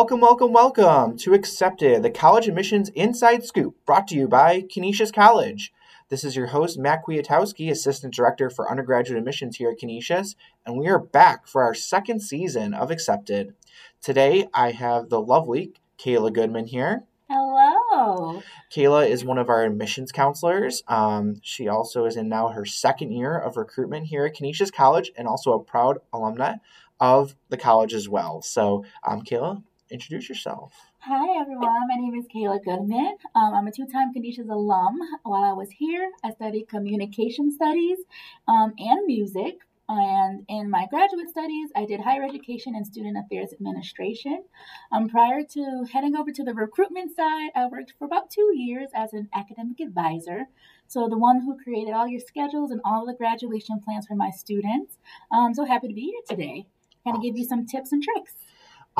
Welcome, welcome, welcome to Accepted, the college admissions inside scoop brought to you by Canisius College. This is your host, Matt Kwiatowski, Assistant Director for Undergraduate Admissions here at Canisius, and we are back for our second season of Accepted. Today, I have the lovely Kayla Goodman here. Hello. Kayla is one of our admissions counselors. Um, she also is in now her second year of recruitment here at Canisius College and also a proud alumna of the college as well. So, um, Kayla, introduce yourself. Hi, everyone. My name is Kayla Goodman. Um, I'm a two time Canisius alum. While I was here, I studied communication studies um, and music. And in my graduate studies, I did higher education and student affairs administration. Um, prior to heading over to the recruitment side, I worked for about two years as an academic advisor. So, the one who created all your schedules and all the graduation plans for my students. I'm so happy to be here today. Kind of give you some tips and tricks.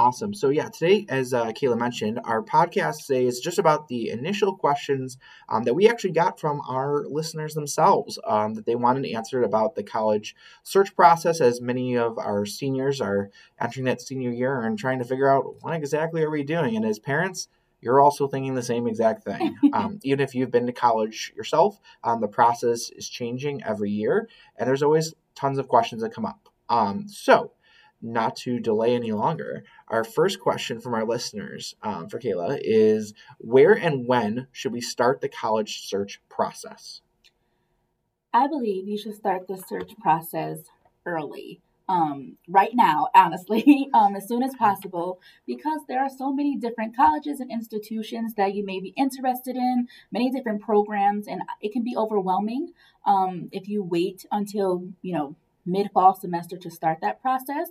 Awesome. So, yeah, today, as uh, Kayla mentioned, our podcast today is just about the initial questions um, that we actually got from our listeners themselves um, that they wanted answered about the college search process, as many of our seniors are entering that senior year and trying to figure out what exactly are we doing. And as parents, you're also thinking the same exact thing. Um, even if you've been to college yourself, um, the process is changing every year, and there's always tons of questions that come up. Um, so, not to delay any longer, our first question from our listeners um, for Kayla is Where and when should we start the college search process? I believe you should start the search process early. Um, right now, honestly, um, as soon as possible, because there are so many different colleges and institutions that you may be interested in, many different programs, and it can be overwhelming um, if you wait until, you know, mid fall semester to start that process.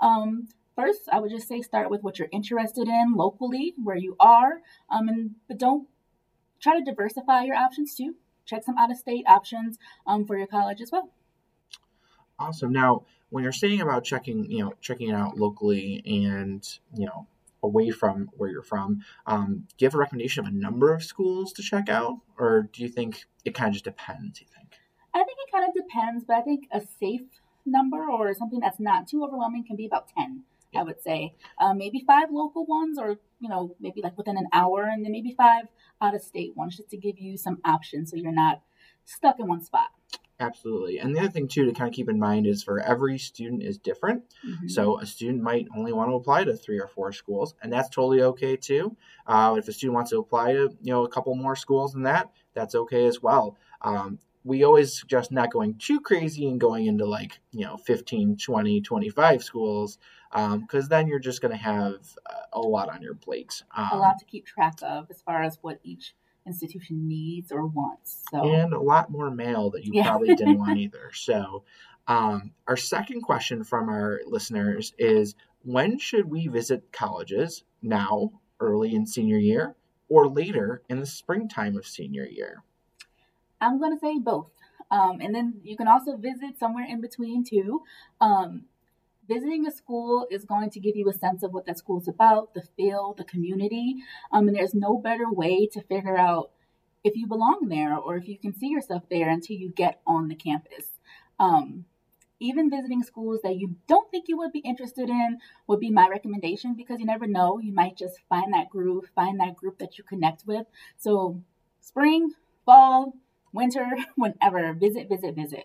Um, first, I would just say start with what you're interested in locally, where you are, um, and but don't try to diversify your options too. Check some out of state options um, for your college as well. Awesome. Now, when you're saying about checking, you know, checking it out locally and you know away from where you're from, um, do you have a recommendation of a number of schools to check out, or do you think it kind of just depends? You think? I think it kind of depends, but I think a safe number or something that's not too overwhelming can be about 10, I would say. Um, maybe five local ones or, you know, maybe like within an hour, and then maybe five out of state ones just to give you some options so you're not stuck in one spot. Absolutely. And the other thing, too, to kind of keep in mind is for every student is different. Mm-hmm. So a student might only want to apply to three or four schools, and that's totally okay, too. Uh, if a student wants to apply to, you know, a couple more schools than that, that's okay as well. Um, we always suggest not going too crazy and going into like you know 15 20 25 schools because um, then you're just going to have a lot on your plate um, a lot to keep track of as far as what each institution needs or wants so. And a lot more mail that you yeah. probably didn't want either so um, our second question from our listeners is when should we visit colleges? Now early in senior year or later in the springtime of senior year I'm going to say both. Um, and then you can also visit somewhere in between too. Um, visiting a school is going to give you a sense of what that school is about, the feel, the community. Um, and there's no better way to figure out if you belong there or if you can see yourself there until you get on the campus. Um, even visiting schools that you don't think you would be interested in would be my recommendation because you never know. You might just find that groove, find that group that you connect with. So, spring, fall, winter, whenever. Visit, visit, visit.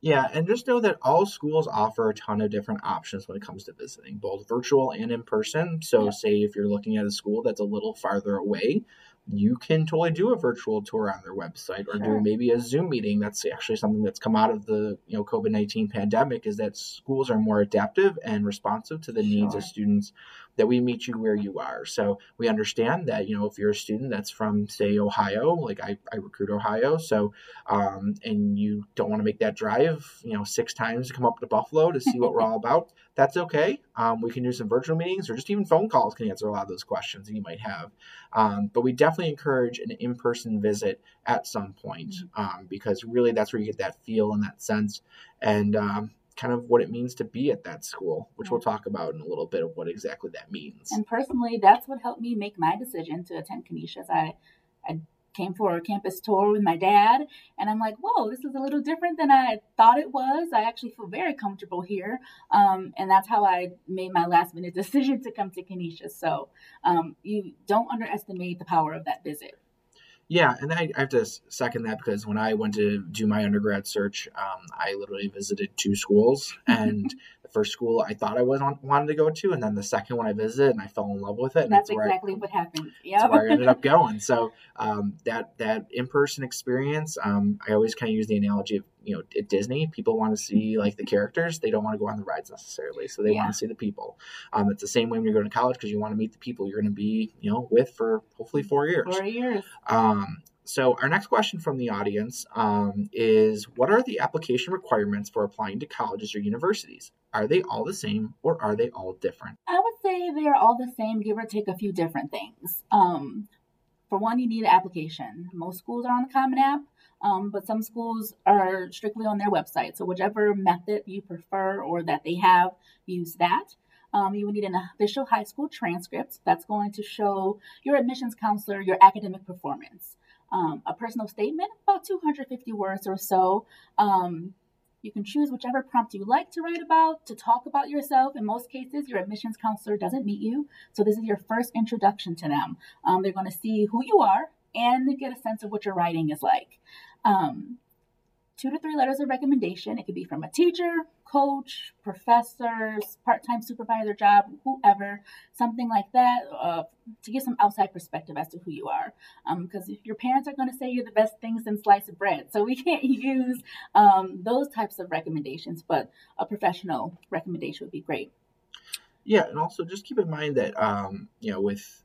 Yeah, and just know that all schools offer a ton of different options when it comes to visiting, both virtual and in person. So, yeah. say if you're looking at a school that's a little farther away, you can totally do a virtual tour on their website or sure. do maybe a Zoom meeting. That's actually something that's come out of the you know COVID nineteen pandemic is that schools are more adaptive and responsive to the sure. needs of students. That we meet you where you are. So we understand that you know if you're a student that's from say Ohio, like I, I recruit Ohio, so um, and you don't want to make that drive you know six times to come up to Buffalo to see what we're all about. That's okay. Um, we can do some virtual meetings or just even phone calls can answer a lot of those questions that you might have. Um, but we definitely encourage an in person visit at some point mm-hmm. um, because really that's where you get that feel and that sense and um, kind of what it means to be at that school, which yeah. we'll talk about in a little bit of what exactly that means. And personally, that's what helped me make my decision to attend Canisius. I, I came for a campus tour with my dad, and I'm like, whoa, this is a little different than I thought it was. I actually feel very comfortable here, um, and that's how I made my last minute decision to come to Canisius. So um, you don't underestimate the power of that visit. Yeah, and I, I have to second that because when I went to do my undergrad search, um, I literally visited two schools, and the first school I thought I was on, wanted to go to, and then the second one I visited, and I fell in love with it. And that's, that's exactly I, what happened. Yeah, that's where I ended up going. So um, that that in person experience, um, I always kind of use the analogy of you know at Disney, people want to see like the characters, they don't want to go on the rides necessarily, so they yeah. want to see the people. Um, it's the same way when you're going to college because you want to meet the people you're going to be you know with for hopefully four years. Four years. Um, so our next question from the audience um, is: What are the application requirements for applying to colleges or universities? Are they all the same or are they all different? I would say they're all the same, give or take a few different things. Um, for one, you need an application. Most schools are on the Common App. Um, but some schools are strictly on their website. So whichever method you prefer or that they have, use that. Um, you will need an official high school transcript that's going to show your admissions counselor your academic performance. Um, a personal statement, about 250 words or so. Um, you can choose whichever prompt you like to write about, to talk about yourself. In most cases, your admissions counselor doesn't meet you, so this is your first introduction to them. Um, they're going to see who you are and get a sense of what your writing is like. Um, two to three letters of recommendation. It could be from a teacher, coach, professor, part time supervisor job, whoever, something like that, uh, to give some outside perspective as to who you are. Because um, your parents are going to say you're the best thing since sliced bread. So we can't use um, those types of recommendations, but a professional recommendation would be great. Yeah, and also just keep in mind that, um, you know, with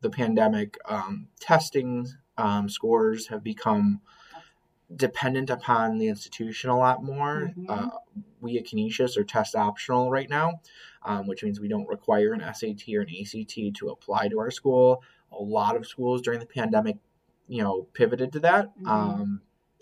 the pandemic, um, testing um, scores have become dependent upon the institution a lot more. Mm-hmm. Uh, we at Canisius are test optional right now, um, which means we don't require an SAT or an ACT to apply to our school. A lot of schools during the pandemic, you know, pivoted to that. Mm-hmm. Um,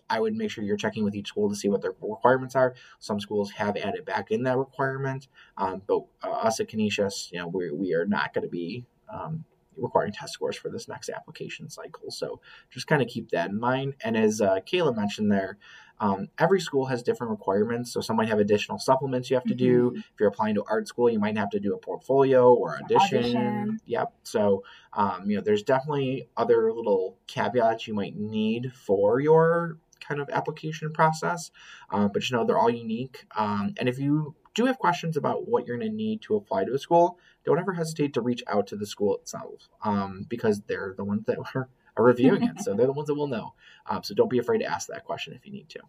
I would make sure you're checking with each school to see what their requirements are. Some schools have added back in that requirement, um, but uh, us at Canisius, you know, we, we are not going to be um, requiring test scores for this next application cycle. So just kind of keep that in mind. And as uh, Kayla mentioned there, um, every school has different requirements. So some might have additional supplements you have to do. Mm-hmm. If you're applying to art school, you might have to do a portfolio or audition. audition. Yep. So um, you know, there's definitely other little caveats you might need for your kind of application process. Um, but you know, they're all unique. Um, and if you do have questions about what you're going to need to apply to a school, don't ever hesitate to reach out to the school itself um, because they're the ones that are, are reviewing it. So they're the ones that will know. Um, so don't be afraid to ask that question if you need to.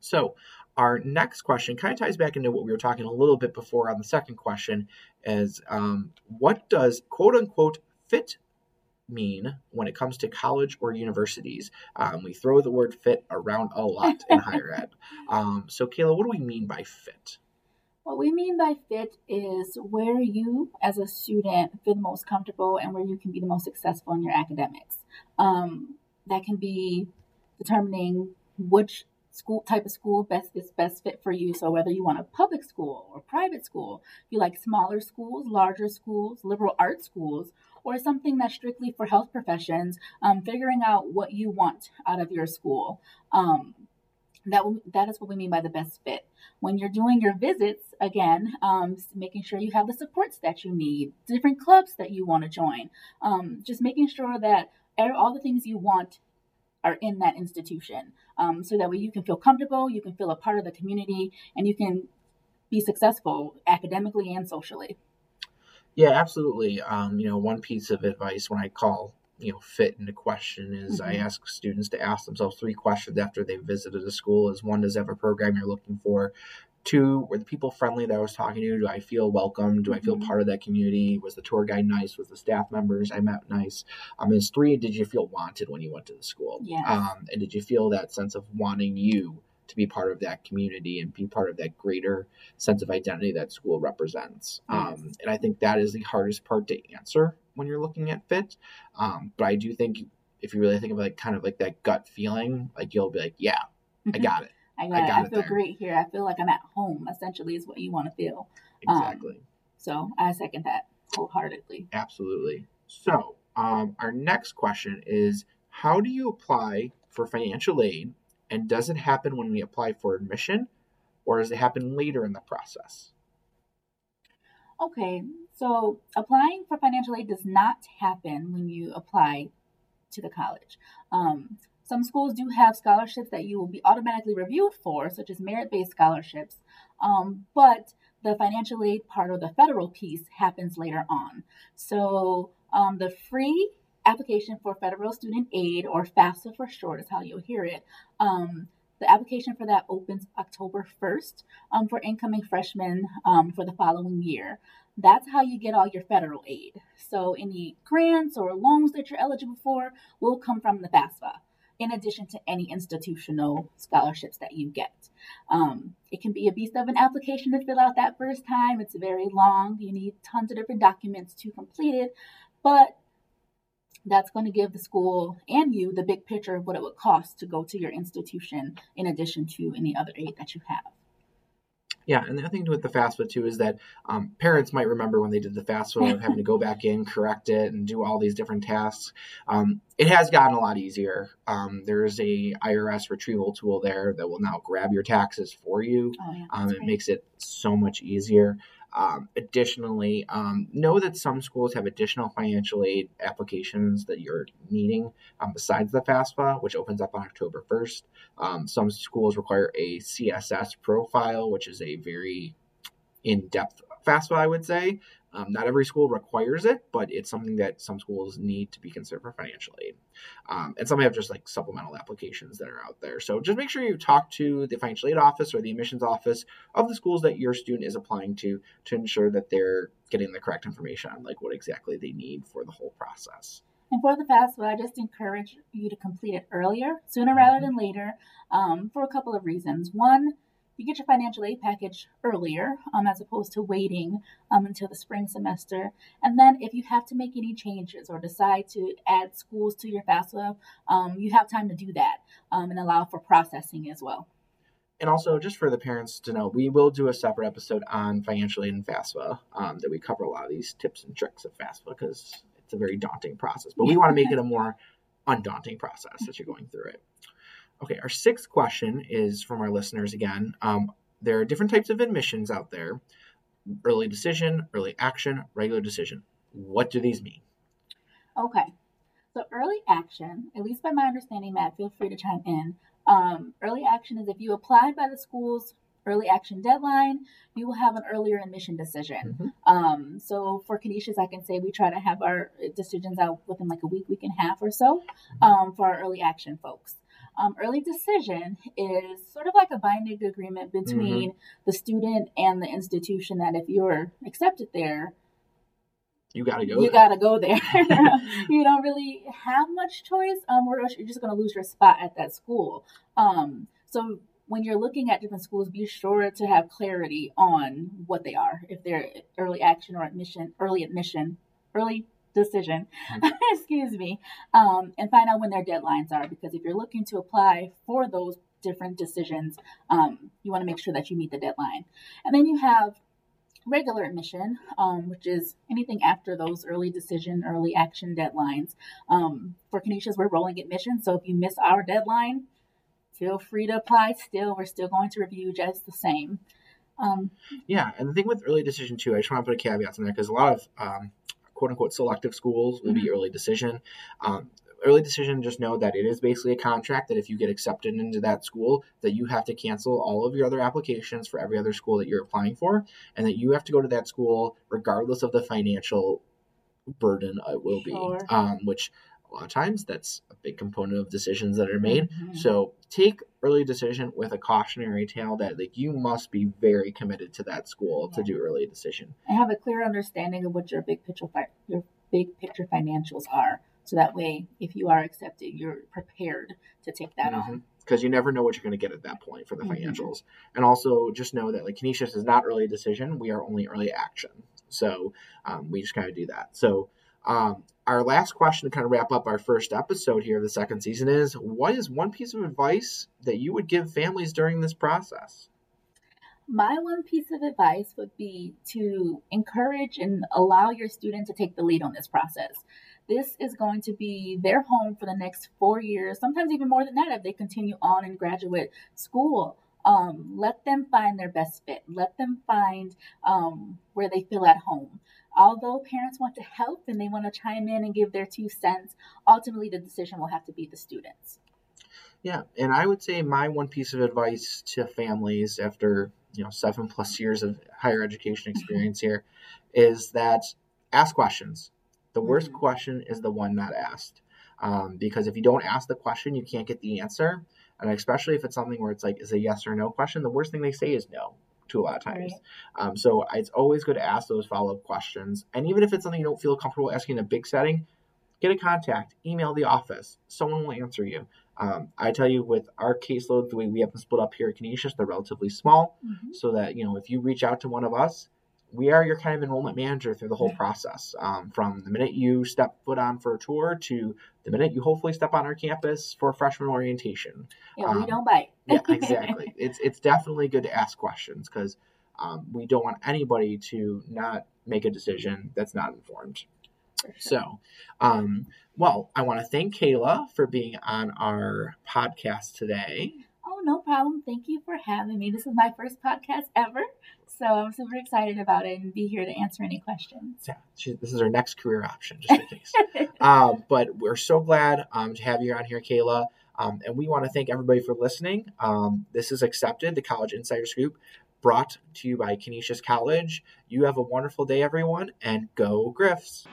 So, our next question kind of ties back into what we were talking a little bit before on the second question is um, what does quote unquote fit mean when it comes to college or universities? Um, we throw the word fit around a lot in higher ed. Um, so, Kayla, what do we mean by fit? What we mean by fit is where you, as a student, feel the most comfortable and where you can be the most successful in your academics. Um, that can be determining which school type of school best is best fit for you. So whether you want a public school or private school, you like smaller schools, larger schools, liberal arts schools, or something that's strictly for health professions, um, figuring out what you want out of your school. Um, that that is what we mean by the best fit. When you're doing your visits, again, um, making sure you have the supports that you need, different clubs that you want to join, um, just making sure that all the things you want are in that institution, um, so that way you can feel comfortable, you can feel a part of the community, and you can be successful academically and socially. Yeah, absolutely. Um, you know, one piece of advice when I call you know fit into question is mm-hmm. I ask students to ask themselves three questions after they've visited a school. Is one does have a program you're looking for? Two were the people friendly that I was talking to? Do I feel welcome? Do I feel mm-hmm. part of that community? Was the tour guide nice? Was the staff members I met nice? Um is three did you feel wanted when you went to the school? Yeah um and did you feel that sense of wanting you to be part of that community and be part of that greater sense of identity that school represents. Um, and I think that is the hardest part to answer when you're looking at fit. Um, but I do think if you really think of like kind of like that gut feeling, like you'll be like, yeah, I got it. I got, I, got it. I feel there. great here. I feel like I'm at home. Essentially, is what you want to feel. Exactly. Um, so I second that wholeheartedly. Absolutely. So um, our next question is how do you apply for financial aid? And does it happen when we apply for admission or does it happen later in the process? Okay, so applying for financial aid does not happen when you apply to the college. Um, some schools do have scholarships that you will be automatically reviewed for, such as merit based scholarships, um, but the financial aid part or the federal piece happens later on. So um, the free application for federal student aid, or FAFSA for short, is how you'll hear it. Um, the application for that opens October 1st um, for incoming freshmen um, for the following year. That's how you get all your federal aid. So any grants or loans that you're eligible for will come from the FAFSA, in addition to any institutional scholarships that you get. Um, it can be a beast of an application to fill out that first time. It's very long. You need tons of different documents to complete it, but that's going to give the school and you the big picture of what it would cost to go to your institution in addition to any other aid that you have. Yeah, and the other thing with the FAFSA too is that um, parents might remember when they did the FAFSA of having to go back in, correct it, and do all these different tasks. Um, it has gotten a lot easier. Um, there's a IRS retrieval tool there that will now grab your taxes for you. Oh, yeah, Um, it makes it so much easier. Um, additionally, um, know that some schools have additional financial aid applications that you're needing um, besides the FAFSA, which opens up on October 1st. Um, some schools require a CSS profile, which is a very in depth FAFSA, I would say. Um, not every school requires it, but it's something that some schools need to be considered for financial aid. Um, and some have just like supplemental applications that are out there. So just make sure you talk to the financial aid office or the admissions office of the schools that your student is applying to to ensure that they're getting the correct information on like what exactly they need for the whole process. And for the FAFSA, I just encourage you to complete it earlier, sooner rather than later, um, for a couple of reasons. One, you get your financial aid package earlier, um, as opposed to waiting um, until the spring semester. And then, if you have to make any changes or decide to add schools to your FAFSA, um, you have time to do that um, and allow for processing as well. And also, just for the parents to know, we will do a separate episode on financial aid and FAFSA um, that we cover a lot of these tips and tricks of FAFSA because it's a very daunting process. But we want to make it a more undaunting process as you're going through it. Okay, our sixth question is from our listeners again. Um, there are different types of admissions out there early decision, early action, regular decision. What do these mean? Okay. So early action, at least by my understanding, Matt, feel free to chime in. Um, early action is if you apply by the school's early action deadline, you will have an earlier admission decision. Mhm. Um, so for Canisius, I can say we try to have our decisions out within like a week, week and a half or so um, for our early action folks. Um, early decision is sort of like a binding agreement between the student and the institution that if you're accepted there, You got to go. you there. gotta go there. you don't really have much choice, um, or else you're just gonna lose your spot at that school. Um, so when you're looking at different schools, be sure to have clarity on what they are. If they're early action or admission, early admission, early decision, excuse me, um, and find out when their deadlines are. Because if you're looking to apply for those different decisions, um, you want to make sure that you meet the deadline. And then you have regular admission, um, which is anything after those early decision, early action deadlines. Um, for Canisius, we're rolling admission, so if you miss our deadline, feel free to apply still. We're still going to review just the same. Um, Yeah, and the thing with early decision too, I just want to put a caveat in there because a lot of um, quote unquote selective schools will be early decision. Um, early decision, just know that it is basically a contract that if you get accepted into that school, that you have to cancel all of your other applications for every other school that you're applying for, and that you have to go to that school regardless of the financial burden it will Sure. be. Um, which a lot of times that's a big component of decisions that are made. mhm. So take early decision with a cautionary tale that like you must be very committed to that school to do early decision. and have a clear understanding of what your big picture fi- your big picture financials are, so that way, if you are accepted, you're prepared to take that on. Because you never know what you're going to get at that point for the Mhm. financials. And also just know that like Canisius is not early decision. We are only early action. So um, we just kind of do that. So um, our last question to kind of wrap up our first episode here of the second season is what is one piece of advice that you would give families during this process? My one piece of advice would be to encourage and allow your student to take the lead on this process. This is going to be their home for the next four years, sometimes even more than that if they continue on in graduate school. Um, let them find their best fit. Let them find um, where they feel at home. Although parents want to help and they want to chime in and give their two cents, ultimately the decision will have to be the students. Yeah, and I would say my one piece of advice to families after you know seven plus years of higher education experience here is that ask questions. The worst mm-hmm. question is the one not asked, um, because if you don't ask the question, you can't get the answer, and especially if it's something where it's like is a yes or no question, the worst thing they say is no to a lot of times. Right. Um, so it's always good to ask those follow up questions, and even if it's something you don't feel comfortable asking in a big setting, get a contact, email the office. Someone will answer you. Um, I tell you, with our caseload, the way we have them split up here at Canisius, they're relatively small, mm-hmm. so that you know if you reach out to one of us, we are your kind of enrollment manager through the whole process. Um, from the minute you step foot on for a tour to the minute you hopefully step on our campus for freshman orientation. Yeah, um, we don't bite. yeah, exactly. It's it's definitely good to ask questions because um, we don't want anybody to not make a decision that's not informed. Sure. So, um, well, I want to thank Kayla for being on our podcast today. Oh, no problem. Thank you for having me. This is my first podcast ever. So I'm super excited about it and be here to answer any questions. Yeah, she, this is our next career option, just in case. um, but we're so glad um, to have you on here, Kayla. Um, and we want to thank everybody for listening. Um, this is Accepted, the College Insider Scoop, brought to you by Canisius College. You have a wonderful day, everyone, and go Griffs.